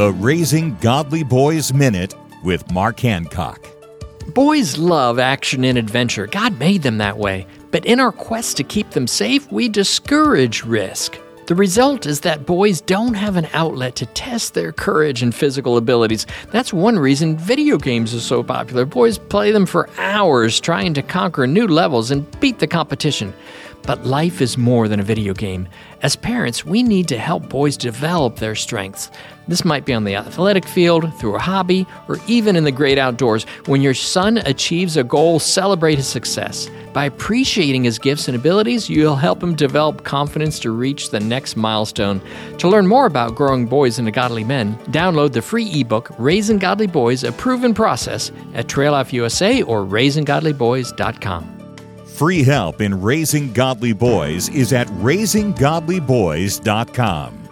The Raising Godly Boys Minute with Mark Hancock. Boys love action and adventure. God made them that way. But in our quest to keep them safe, we discourage risk. The result is that boys don't have an outlet to test their courage and physical abilities. That's one reason video games are so popular. Boys play them for hours trying to conquer new levels and beat the competition. But life is more than a video game. As parents, we need to help boys develop their strengths. This might be on the athletic field, through a hobby, or even in the great outdoors. When your son achieves a goal, celebrate his success. By appreciating his gifts and abilities, you'll help him develop confidence to reach the next milestone. To learn more about growing boys into godly men, download the free ebook Raising Godly Boys: A Proven Process at Trail USA or raisinggodlyboys.com. Free help in raising godly boys is at raisinggodlyboys.com.